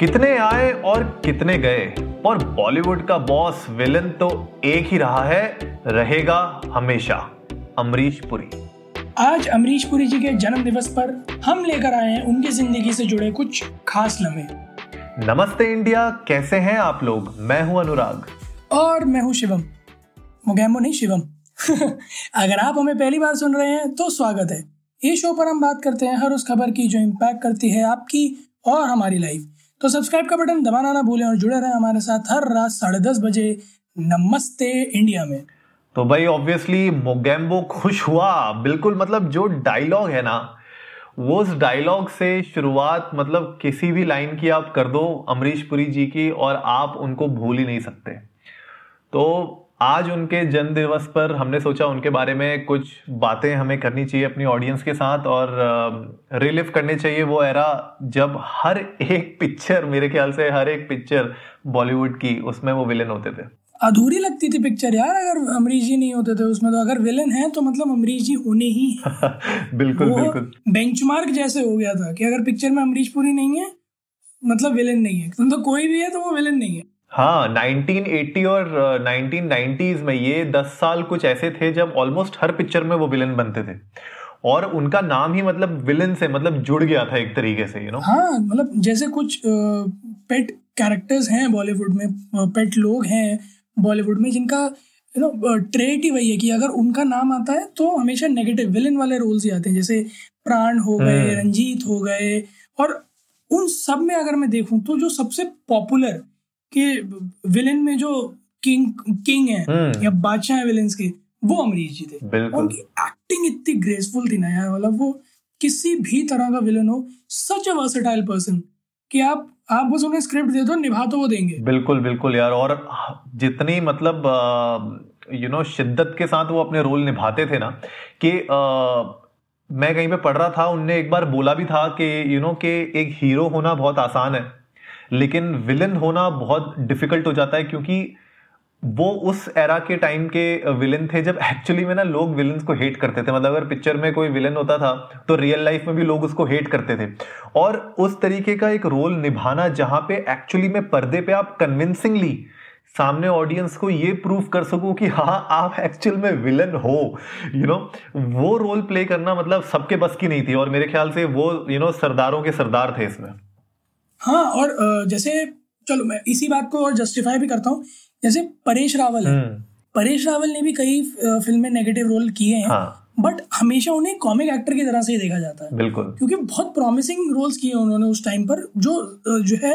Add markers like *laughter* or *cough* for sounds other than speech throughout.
कितने आए और कितने गए? और बॉलीवुड का बॉस विलन तो एक ही रहा है रहेगा हमेशा अमरीश पुरी। आज अमरीश पुरी जी के जन्म दिवस पर हम लेकर आए हैं उनकी ज़िंदगी से जुड़े कुछ खास लम्हे। नमस्ते इंडिया कैसे हैं आप लोग? मैं हूँ अनुराग। और मैं हूँ शिवम। मुगैमो नहीं शिवम। *laughs* अगर आप हमें पहली बार सुन रहे हैं तो स्वागत है। इस शो पर हम बात करते हैं हर उस खबर की जो इम्पैक्ट करती है आपकी और हमारी लाइफ तो सब्सक्राइब का बटन दबाना ना भूलें और जुड़े रहें हमारे साथ हर रात साढ़े दस बजे नमस्ते इंडिया में। तो भाई ऑब्वियसली मोगेम्बो खुश हुआ। बिल्कुल मतलब जो डायलॉग है ना, वो उस डायलॉग से शुरुआत मतलब किसी भी लाइन की आप कर दो, अमरीश पुरी जी की, और आप उनको भूल ही नहीं सकते। तो आज उनके जन्म दिवस पर हमने सोचा उनके बारे में कुछ बातें हमें करनी चाहिए अपनी ऑडियंस के साथ और रिलिव करने चाहिए वो एरा जब हर एक पिक्चर मेरे ख्याल से हर एक पिक्चर बॉलीवुड की उसमें वो विलेन होते थे। अधूरी लगती थी पिक्चर यार अगर अमरीश जी नहीं होते थे उसमें तो। अगर विलेन है तो मतलब अमरीश जी होने ही *laughs* बिल्कुल बिल्कुल। बेंचमार्क जैसे हो गया था कि अगर पिक्चर में अमरीश पुरी नहीं है मतलब विलेन नहीं है। तो कोई भी है तो वो विलेन नहीं है। हाँ 1980 और 1990s में ये 10 साल कुछ ऐसे थे जब ऑलमोस्ट हर पिक्चर में वो विलन बनते थे। और उनका नाम ही मतलब विलन से मतलब जुड़ गया था एक तरीके से यू नो हाँ मतलब जैसे कुछ पेट कैरेक्टर्स हैं बॉलीवुड में पेट लोग हैं बॉलीवुड में जिनका यू नो ट्रेट ही वही है कि अगर उनका नाम आता है तो हमेशा नेगेटिव विलन वाले रोल्स ही आते हैं। जैसे प्राण हो गए हम्म। रंजीत हो गए और उन सब में अगर मैं देखूँ तो जो सबसे पॉपुलर कि विलेन में जो किंग किंग है। या बादशाह है विलेंस के वो अमरीश जी थे। उनकी एक्टिंग इतनी ग्रेसफुल थी ना यार मतलब वो किसी भी तरह का विलन हो सच अ वर्सेटाइल पर्सन कि आप आप बस उन्हें स्क्रिप्ट दे दो निभा तो वो देंगे। बिल्कुल बिल्कुल यार और जितनी मतलब यू नो शिद्दत के साथ वो अपने रोल निभाते थे ना कि मैं कहीं पे पढ़ रहा था उनने एक बार बोला भी था कि यू नो कि एक हीरो होना बहुत आसान है। लेकिन विलन होना बहुत डिफ़िकल्ट हो जाता है क्योंकि वो उस एरा के टाइम के विलन थे जब एक्चुअली में ना लोग विलन को हेट करते थे। मतलब अगर पिक्चर में कोई विलन होता था तो रियल लाइफ में भी लोग उसको हेट करते थे। और उस तरीके का एक रोल निभाना जहाँ पे एक्चुअली में पर्दे पे आप कन्विंसिंगली सामने ऑडियंस को ये प्रूव कर सको कि हाँ आप एक्चुअल में विलन हो। यू you नो know, वो रोल प्ले करना मतलब सबके बस की नहीं थी। और मेरे ख्याल से वो यू you नो know, सरदारों के सरदार थे इसमें। हाँ और जैसे चलो मैं इसी बात को और जस्टिफाई भी करता हूँ। जैसे परेश रावल है। हम्म। परेश रावल ने भी कई फ़िल्म में नेगेटिव रोल किए हैं। हाँ. बट हमेशा उन्हें कॉमिक एक्टर की तरह से ही देखा जाता है। बिल्कुल। क्योंकि बहुत प्रॉमिसिंग रोल्स किए उन्होंने उस टाइम पर जो जो है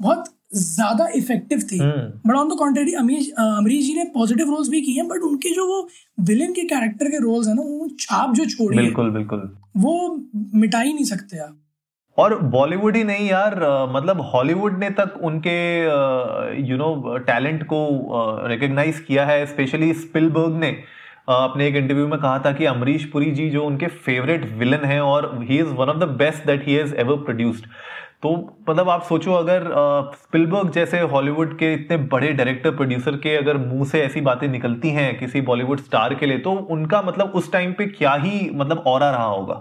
बहुत ज़्यादा इफ़ेक्टिव थे। But on the contrary Amish Amrish ji ने पॉजिटिव रोल्स भी किए हैं बट उनके जो वो विलेन के कैरेक्टर के रोल्स है ना वो छाप जो छोड़ी बिल्कुल बिल्कुल। वो मिटा ही नहीं सकते आप। और बॉलीवुड ही नहीं यार मतलब हॉलीवुड ने तक उनके यू नो टैलेंट को रिकग्नाइज किया है स्पेशली स्पिलबर्ग ने। अपने एक इंटरव्यू में कहा था कि अमरीश पुरी जी जो उनके फेवरेट विलन हैं और he is one of the best that he has ever produced तो मतलब आप सोचो अगर स्पिलबर्ग जैसे हॉलीवुड के इतने बड़े डायरेक्टर प्रोड्यूसर के अगर मुँह से ऐसी बातें निकलती हैं किसी बॉलीवुड स्टार के लिए तो उनका मतलब उस टाइम पे क्या ही मतलब और रहा होगा।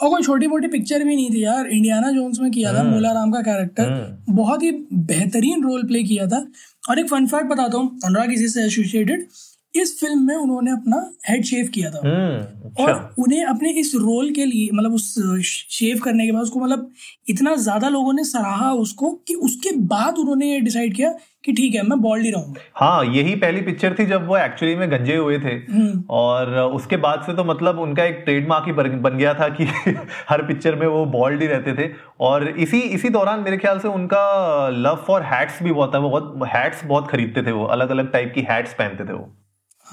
और कोई छोटी मोटी पिक्चर भी नहीं थी यार इंडियाना जोन्स में किया था हम्म। मोला राम का कैरेक्टर हम्म। बहुत ही बेहतरीन रोल प्ले किया था और एक फन फैक्ट बताता हूँ अनुराग इसी से एसोसिएटेड इस फ़िल्म में उन्होंने अपना हेड शेव किया था। अच्छा। और उन्हें अपने इस रोल के लिए मतलब उस शेव करने के बाद उसको मतलब इतना ज़्यादा लोगों ने सराहा उसको कि उसके बाद उन्होंने ये डिसाइड किया कि ठीक है मैं बॉल्ड ही रहूँगा। हाँ यही पहली पिक्चर थी जब वो एक्चुअली में गंजे हुए थे। हम्म। और उसके बाद से तो मतलब उनका एक ट्रेडमार्क ही बन गया था कि *laughs* हर पिक्चर में वो बॉल्ड ही रहते थे। और इसी इसी दौरान मेरे ख्याल से उनका लव फॉर हैट्स भी बहुत था। वो बहुत हैट्स बहुत खरीदते थे वो अलग अलग टाइप की हैट्स पहनते थे वो।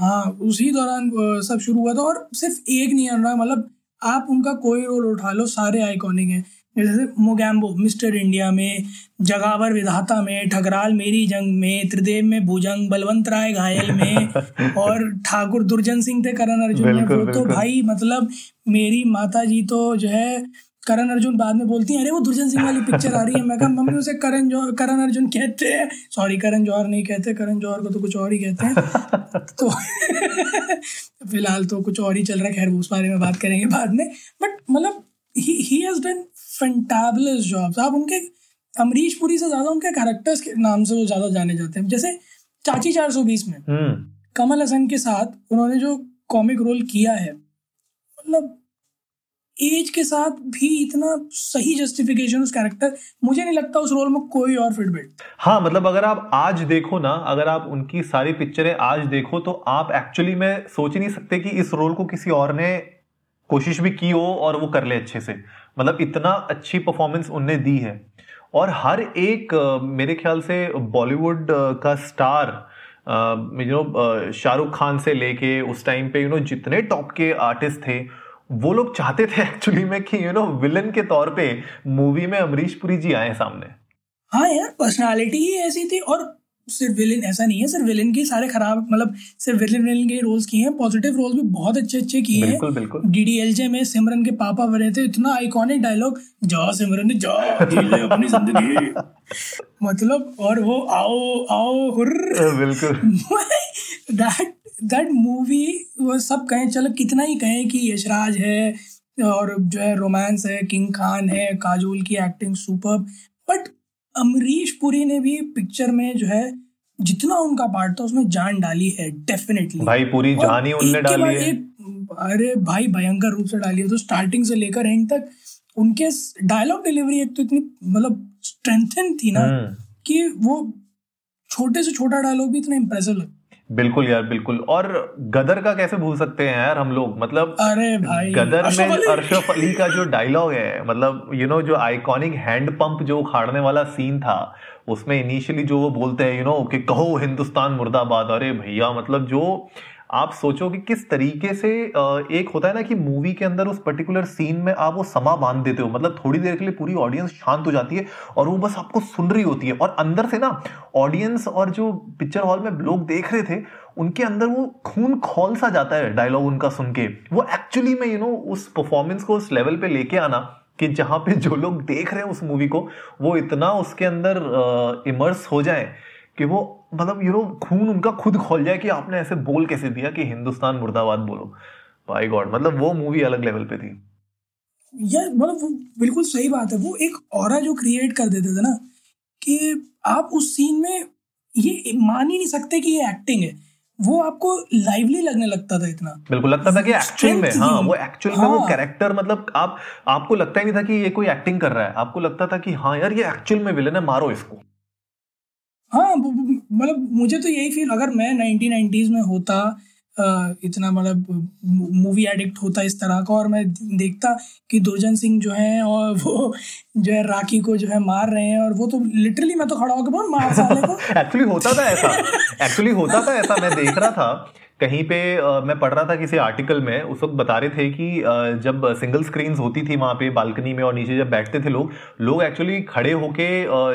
हाँ उसी दौरान सब शुरू हुआ था और सिर्फ़ एक नहीं अनुराग मतलब आप उनका कोई रोल उठा लो सारे आइकॉनिक हैं। जैसे मोगैम्बो मिस्टर इंडिया में जगावर विधाता में ठगराल मेरी जंग में त्रिदेव में भुजंग बलवंत राय घायल में *laughs* और ठाकुर दुर्जन सिंह थे करण अर्जुन में। वो तो भाई मतलब मेरी माता जी तो जो है करण अर्जुन बाद में बोलती है अरे वो दुर्जन सिंह वाली पिक्चर आ रही है। मैं कहा मम्मी उसे करण जौहर करण अर्जुन कहते हैं। सॉरी करण जौहर नहीं कहते करण जौहर को तो कुछ और ही कहते हैं। *laughs* तो *laughs* फ़िलहाल तो कुछ और ही चल रहा है। खैर उस बारे में बात करेंगे बाद में। बट मतलब he has done fantabulous jobs आप उनके अमरीश पुरी से ज़्यादा उनके कैरेक्टर्स के नाम से वो ज़्यादा जाने जाते हैं। जैसे चाची 420 में हम्म। कमल हसन के साथ उन्होंने जो कॉमिक रोल किया है मतलब एज के साथ भी इतना सही जस्टिफिकेशन उस कैरेक्टर मुझे नहीं लगता उस रोल में कोई और फिट बैठ हाँ मतलब अगर आप आज देखो ना, अगर आप उनकी सारी पिक्चरें आज देखो तो आप एक्चुअली में सोच ही नहीं सकते कि इस रोल को किसी और ने कोशिश भी की हो और वो कर ले अच्छे से। मतलब इतना अच्छी परफॉर्मेंस उनने दी है। और हर एक मेरे ख्याल से बॉलीवुड का star you know Shahrukh Khan से लेके उस टाइम पे यू नो जितने टॉप के आर्टिस्ट थे वो लोग चाहते थे एक्चुअली में कि यू नो विलन के तौर पे मूवी में अमरीश पुरी जी आए सामने। हाँ यार पर्सनालिटी ही ऐसी थी और सिर्फ़ विलेन ऐसा नहीं है सिर्फ़ विलेन के सारे खराब मतलब सिर्फ़ विलेन विलेन के रोल्स किए हैं पॉजिटिव रोल्स भी बहुत अच्छे अच्छे किए हैं। बिल्कुल बिल्कुल। डीडीएलजे में सिमरन के पापा बने थे इतना आइकॉनिक डायलॉग जा सिमरन जा अपनी ज़िंदगी। मतलब और वो आओ आओ हुर्र। बिल्कुल। *laughs* दैट दैट मूवी वो सब कहें चलो कितना ही कहें कि यशराज है और जो है रोमांस है किंग खान है काजोल की acting super but Amrish Puri ने भी पिक्चर में जो है जितना उनका पार्ट था उसमें जान डाली है डेफिनेटली भाई पूरी जान ही उनने डाली है। अरे भाई भयंकर रूप से डाली है। तो स्टार्टिंग से लेकर एंड तक उनके डायलॉग डिलीवरी एक तो इतनी मतलब स्ट्रेंथन थी ना हम्म। कि वो छोटे से छोटा डायलॉग भी इतना इम्प्रेसिव लगता बिल्कुल यार बिल्कुल और गदर का कैसे भूल सकते हैं यार हम लोग मतलब अरे भाई गदर में। अरशफ अली का जो डायलॉग है मतलब यू नो जो आइकॉनिक हैंड पंप जो उखाड़ने वाला सीन था उसमें इनिशियली जो वो बोलते हैं यू नो कि कहो हिंदुस्तान मुर्दाबाद अरे भैया मतलब जो आप सोचो कि किस तरीके से एक होता है ना कि मूवी के अंदर उस पर्टिकुलर सीन में आप वो समा बाँध देते हो। मतलब थोड़ी देर के लिए पूरी ऑडियंस शांत हो जाती है और वो बस आपको सुन रही होती है। और अंदर से ना ऑडियंस और जो पिक्चर हॉल में लोग देख रहे थे, उनके अंदर वो खून खोल सा जाता है डायलॉग उनका सुन के। वो एक्चुअली में यू नो उस परफॉर्मेंस को उस लेवल पे लेके आना कि जहाँ पे जो लोग देख रहे हैं उस मूवी को, वो इतना उसके अंदर इमर्स हो जाए। कि वो मतलब यू नो खून उनका खुद खोल जाए कि आपने ऐसे बोल कैसे दिया कि हिंदुस्तान मुर्दाबाद बोलो। बाय गॉड मतलब वो मूवी अलग लेवल पे थी। यार मतलब वो बिल्कुल सही बात है। वो एक और जो क्रिएट कर देते थे ना कि आप उस सीन में ये मान ही नहीं सकते कि ये एक्टिंग है। वो आपको लाइवली लगने लगता था इतना। बिल्कुल लगता था कि एक्चुअल में हाँ वो एक्चुअल हाँ। में वो हाँ। कैरेक्टर मतलब आप आपको लगता ही नहीं था कि ये कोई एक्टिंग कर रहा है। आपको लगता था कि हाँ यार ये एक्चुअल में विलन है मारो इसको। हाँ मतलब मुझे तो यही फील अगर मैं 1990s में होता इतना मतलब मूवी एडिक्ट होता इस तरह का और मैं देखता कि दुर्जन सिंह जो है और *laughs* वो जो है राखी को जो है मार रहे हैं और वो तो लिटरली मैं तो खड़ा होकर मार साले को। *laughs* एक्चुअली होता था ऐसा। एक्चुअली होता था ऐसा, मैं देख रहा था। कहीं पे अ, मैं पढ़ रहा था किसी आर्टिकल में उस वक्त बता रहे थे कि अ, जब सिंगल स्क्रीन्स होती थी वहाँ पे बालकनी में और नीचे जब बैठते थे लोग लोग एक्चुअली खड़े होके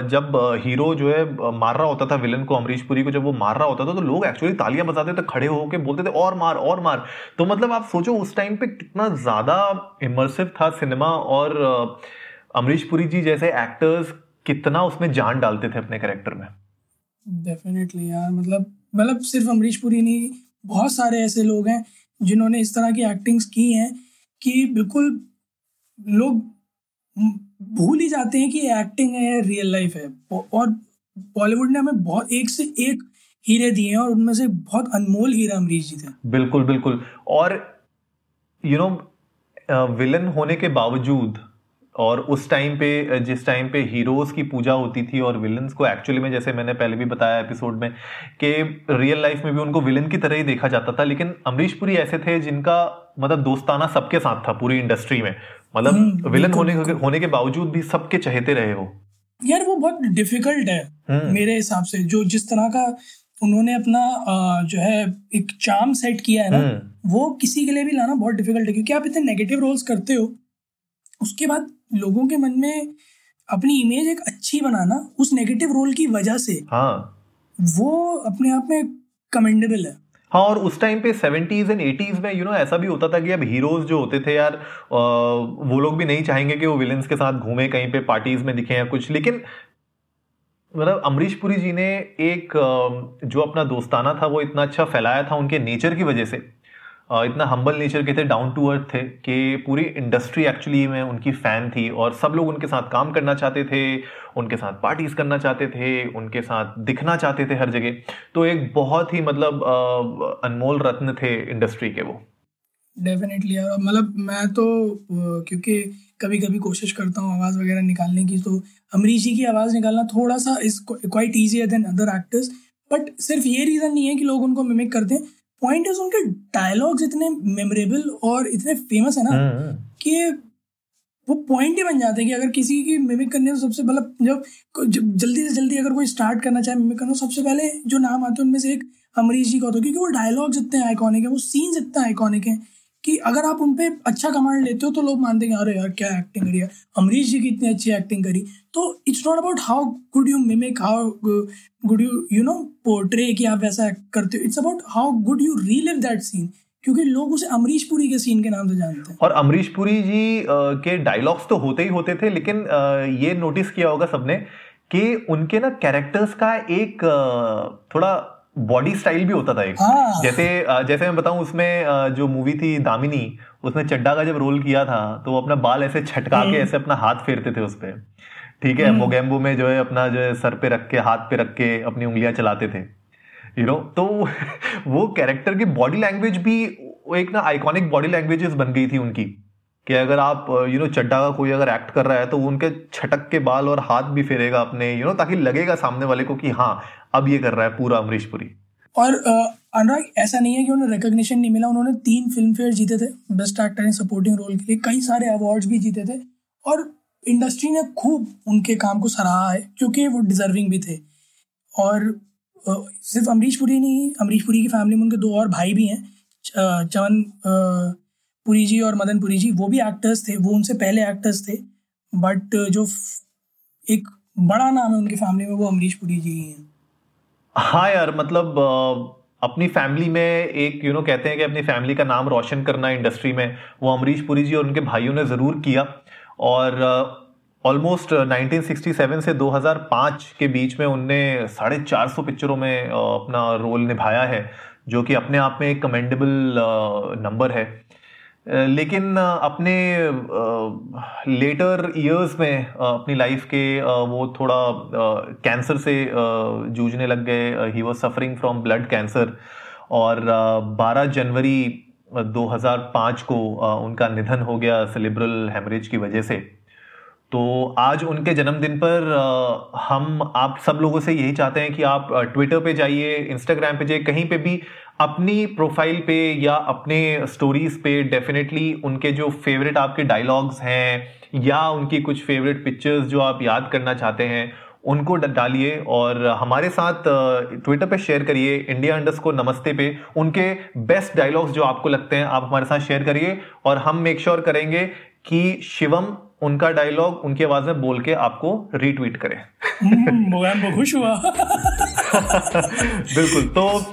जब हीरो जो है मार रहा होता था विलन को अमरीश पुरी को जब वो मार रहा होता था तो लोग एक्चुअली तालियाँ बजाते थे खड़े होके बोलते थे और मार और मार। तो मतलब आप सोचो उस टाइम पे कितना ज़्यादा इमर्सिव था सिनेमा और अमरीश पुरी जी जैसे एक्टर्स कितना उसमें जान डालते थे अपने कैरेक्टर में। डेफिनेटली यार मतलब मतलब सिर्फ़ अमरीश पुरी नहीं बहुत सारे ऐसे लोग हैं जिन्होंने इस तरह की एक्टिंग्स की हैं कि बिल्कुल लोग भूल ही जाते हैं कि एक्टिंग है रियल लाइफ है। और बॉलीवुड ने हमें बहुत एक से एक हीरे दिए हैं और उनमें से बहुत अनमोल हीरा अमरीश जी थे। बिल्कुल बिल्कुल। और you you know know, villain होने के बावजूद और उस टाइम पे जिस टाइम पे हीरोज की पूजा होती थी और विलन्स को एक्चुअली में जैसे मैंने पहले भी बताया एपिसोड में कि रियल लाइफ में भी उनको विलन की तरह ही देखा जाता था लेकिन अमरीश पुरी ऐसे थे जिनका मतलब दोस्ताना सबके साथ था पूरी इंडस्ट्री में। मतलब हम्म, विलन बिल्कुल, होने होने के बावजूद भी सबके चहेते रहे हो यार वो बहुत डिफ़िकल्ट है हम्म, मेरे हिसाब से। जो जिस तरह का उन्होंने अपना जो है एक चार्म सेट किया है ना हम्म, वो किसी के लिए भी लाना बहुत डिफ़िकल्ट है क्योंकि आप इतने नेगेटिव रोल्स करते हो उसके बाद लोगों के मन में अपनी इमेज एक अच्छी बनाना उस नेगेटिव रोल की वजह से हाँ। वो अपने आप में कमेंडेबल है। हाँ और उस टाइम पे सेवेंटीज एंड एटीज में यू नो ऐसा भी होता था कि अब हीरोज जो होते थे यार वो लोग भी नहीं चाहेंगे कि वो विलन्स के साथ घूमे कहीं पे पार्टीज़ में दिखे या कुछ। लेकिन मतलब अमरीश पुरी जी ने एक जो अपना दोस्ताना था वो इतना अच्छा फैलाया था उनके नेचर की वजह से। इतना हम्बल नेचर के थे डाउन टू अर्थ थे, कि पूरी इंडस्ट्री एक्चुअली में उनकी फ़ैन थी और सब लोग उनके साथ काम करना चाहते थे, उनके साथ पार्टीज़ करना चाहते थे, उनके साथ दिखना चाहते थे हर जगह। तो एक बहुत ही मतलब अनमोल रत्न थे इंडस्ट्री के वो। डेफिनेटली मतलब मैं तो क्योंकि कभी कभी कोशिश करता हूँ आवाज़ वगैरह निकालने की तो अमरीश जी की आवाज़ निकालना थोड़ा सा is quite easier than other actors but सिर्फ़ ये रीज़न नहीं है कि लोग उनको मिमिक करते हैं पॉइंट इज़ उनके डायलॉग्स इतने मेमोरेबल और इतने फ़ेमस है ना हम्म, हम्म। कि वो पॉइंट ही बन जाते हैं कि अगर किसी की मिमिक करने से सबसे मतलब जब जल्दी से जल्दी अगर कोई स्टार्ट करना चाहे मिमिक करना सबसे पहले जो नाम आते हैं उनमें से एक अमरीश जी का होता है क्योंकि वो डायलॉग्स इतने आइकॉनिक है वो सीन्स इतने आइकॉनिक हैं कि अगर आप उन पर अच्छा कमांड लेते हो तो लोग मानते हैं अरे यार, क्या एक्टिंग करी है? अमरीश जी की इतनी अच्छी एक्टिंग करी। तो it's not about how good you mimic how good you you know portray कि आप वैसा एक्ट करते हो। It's about how good you relive that scene क्योंकि लोग उसे अमरीश पुरी के सीन के नाम से जानते हैं। और अमरीश पुरी जी के डायलॉग्स तो होते ही होते थे, लेकिन ये नोटिस किया होगा सबने कि उनके ना कैरेक्टर्स का एक थोड़ा बॉडी स्टाइल भी होता था एक हाँ। जैसे जैसे मैं बताऊँ उसमें जो मूवी थी दामिनी उसमें चड्डा का जब रोल किया था तो वो अपना बाल ऐसे छटका के हम्म। ऐसे अपना हाथ फेरते थे उस पर ठीक है मोगेम्बो हम्म। में जो है अपना जो है सर पे रख के हाथ पे रख के अपनी उंगलियाँ चलाते थे यू you नो know? तो *laughs* वो कैरेक्टर की बॉडी लैंग्वेज भी एक ना आइकॉनिक बॉडी लैंग्वेजेस बन गई थी उनकी कि अगर आप यू नो चड्डा का कोई अगर एक्ट कर रहा है तो उनके छटक के बाल और हाथ भी फेरेगा अपने यू नो ताकि लगेगा सामने वाले को कि हाँ अब ये कर रहा है पूरा अमरीश पुरी। और अनुराग, ऐसा नहीं है कि उन्हें रिकॉग्निशन नहीं मिला, उन्होंने तीन फ़िल्म फेयर जीते थे best actor in supporting role के लिए, कई सारे अवार्ड्स भी जीते थे, और इंडस्ट्री ने खूब उनके काम को सराहा है, क्योंकि वो डिजर्विंग भी थे। और सिर्फ़ अमरीश पुरी नहीं, अमरीश पुरी की फैमिली में उनके दो और भाई भी हैं चवन पुरी जी और मदन पुरी जी वो भी एक्टर्स थे वो उनसे पहले एक्टर्स थे बट जो एक बड़ा नाम है उनकी फैमिली में वो अमरीश पुरी जी ही हैं। यार मतलब अपनी फैमिली में एक यू नो कहते हैं कि अपनी फैमिली का नाम रोशन करना इंडस्ट्री में वो अमरीश पुरी जी और उनके भाइयों ने ज़रूर किया। और ऑलमोस्ट uh, 1967 से 2005 के बीच में उनने साढ़े चार सौ पिक्चरों में uh, अपना रोल निभाया है जो कि अपने आप में एक कमेंडेबल नंबर uh, है। लेकिन अपने लेटर ईयर्स में अपनी लाइफ के वो थोड़ा कैंसर से जूझने लग गए। He was suffering from blood cancer और 12 जनवरी 2005 को उनका निधन हो गया सेलिब्रल हेमरेज की वजह से। तो आज उनके जन्मदिन पर हम आप सब लोगों से यही चाहते हैं कि आप ट्विटर पे जाइए इंस्टाग्राम पे जाइए, कहीं पे भी अपनी प्रोफ़ाइल पे या अपने स्टोरीज पे डेफिनेटली उनके जो फेवरेट आपके डायलॉग्स हैं या उनकी कुछ फेवरेट पिक्चर्स जो आप याद करना चाहते हैं उनको डालिए और हमारे साथ ट्विटर पे शेयर करिए इंडिया अंडर्स को नमस्ते पे। उनके बेस्ट डायलॉग्स जो आपको लगते हैं आप हमारे साथ शेयर करिए और हम मेक श्योर sure करेंगे कि शिवम उनका डायलॉग उनकी आवाज़ में बोल के आपको रीट्वीट करें। हम्म, खुश हुआ। *laughs* बिल्कुल तो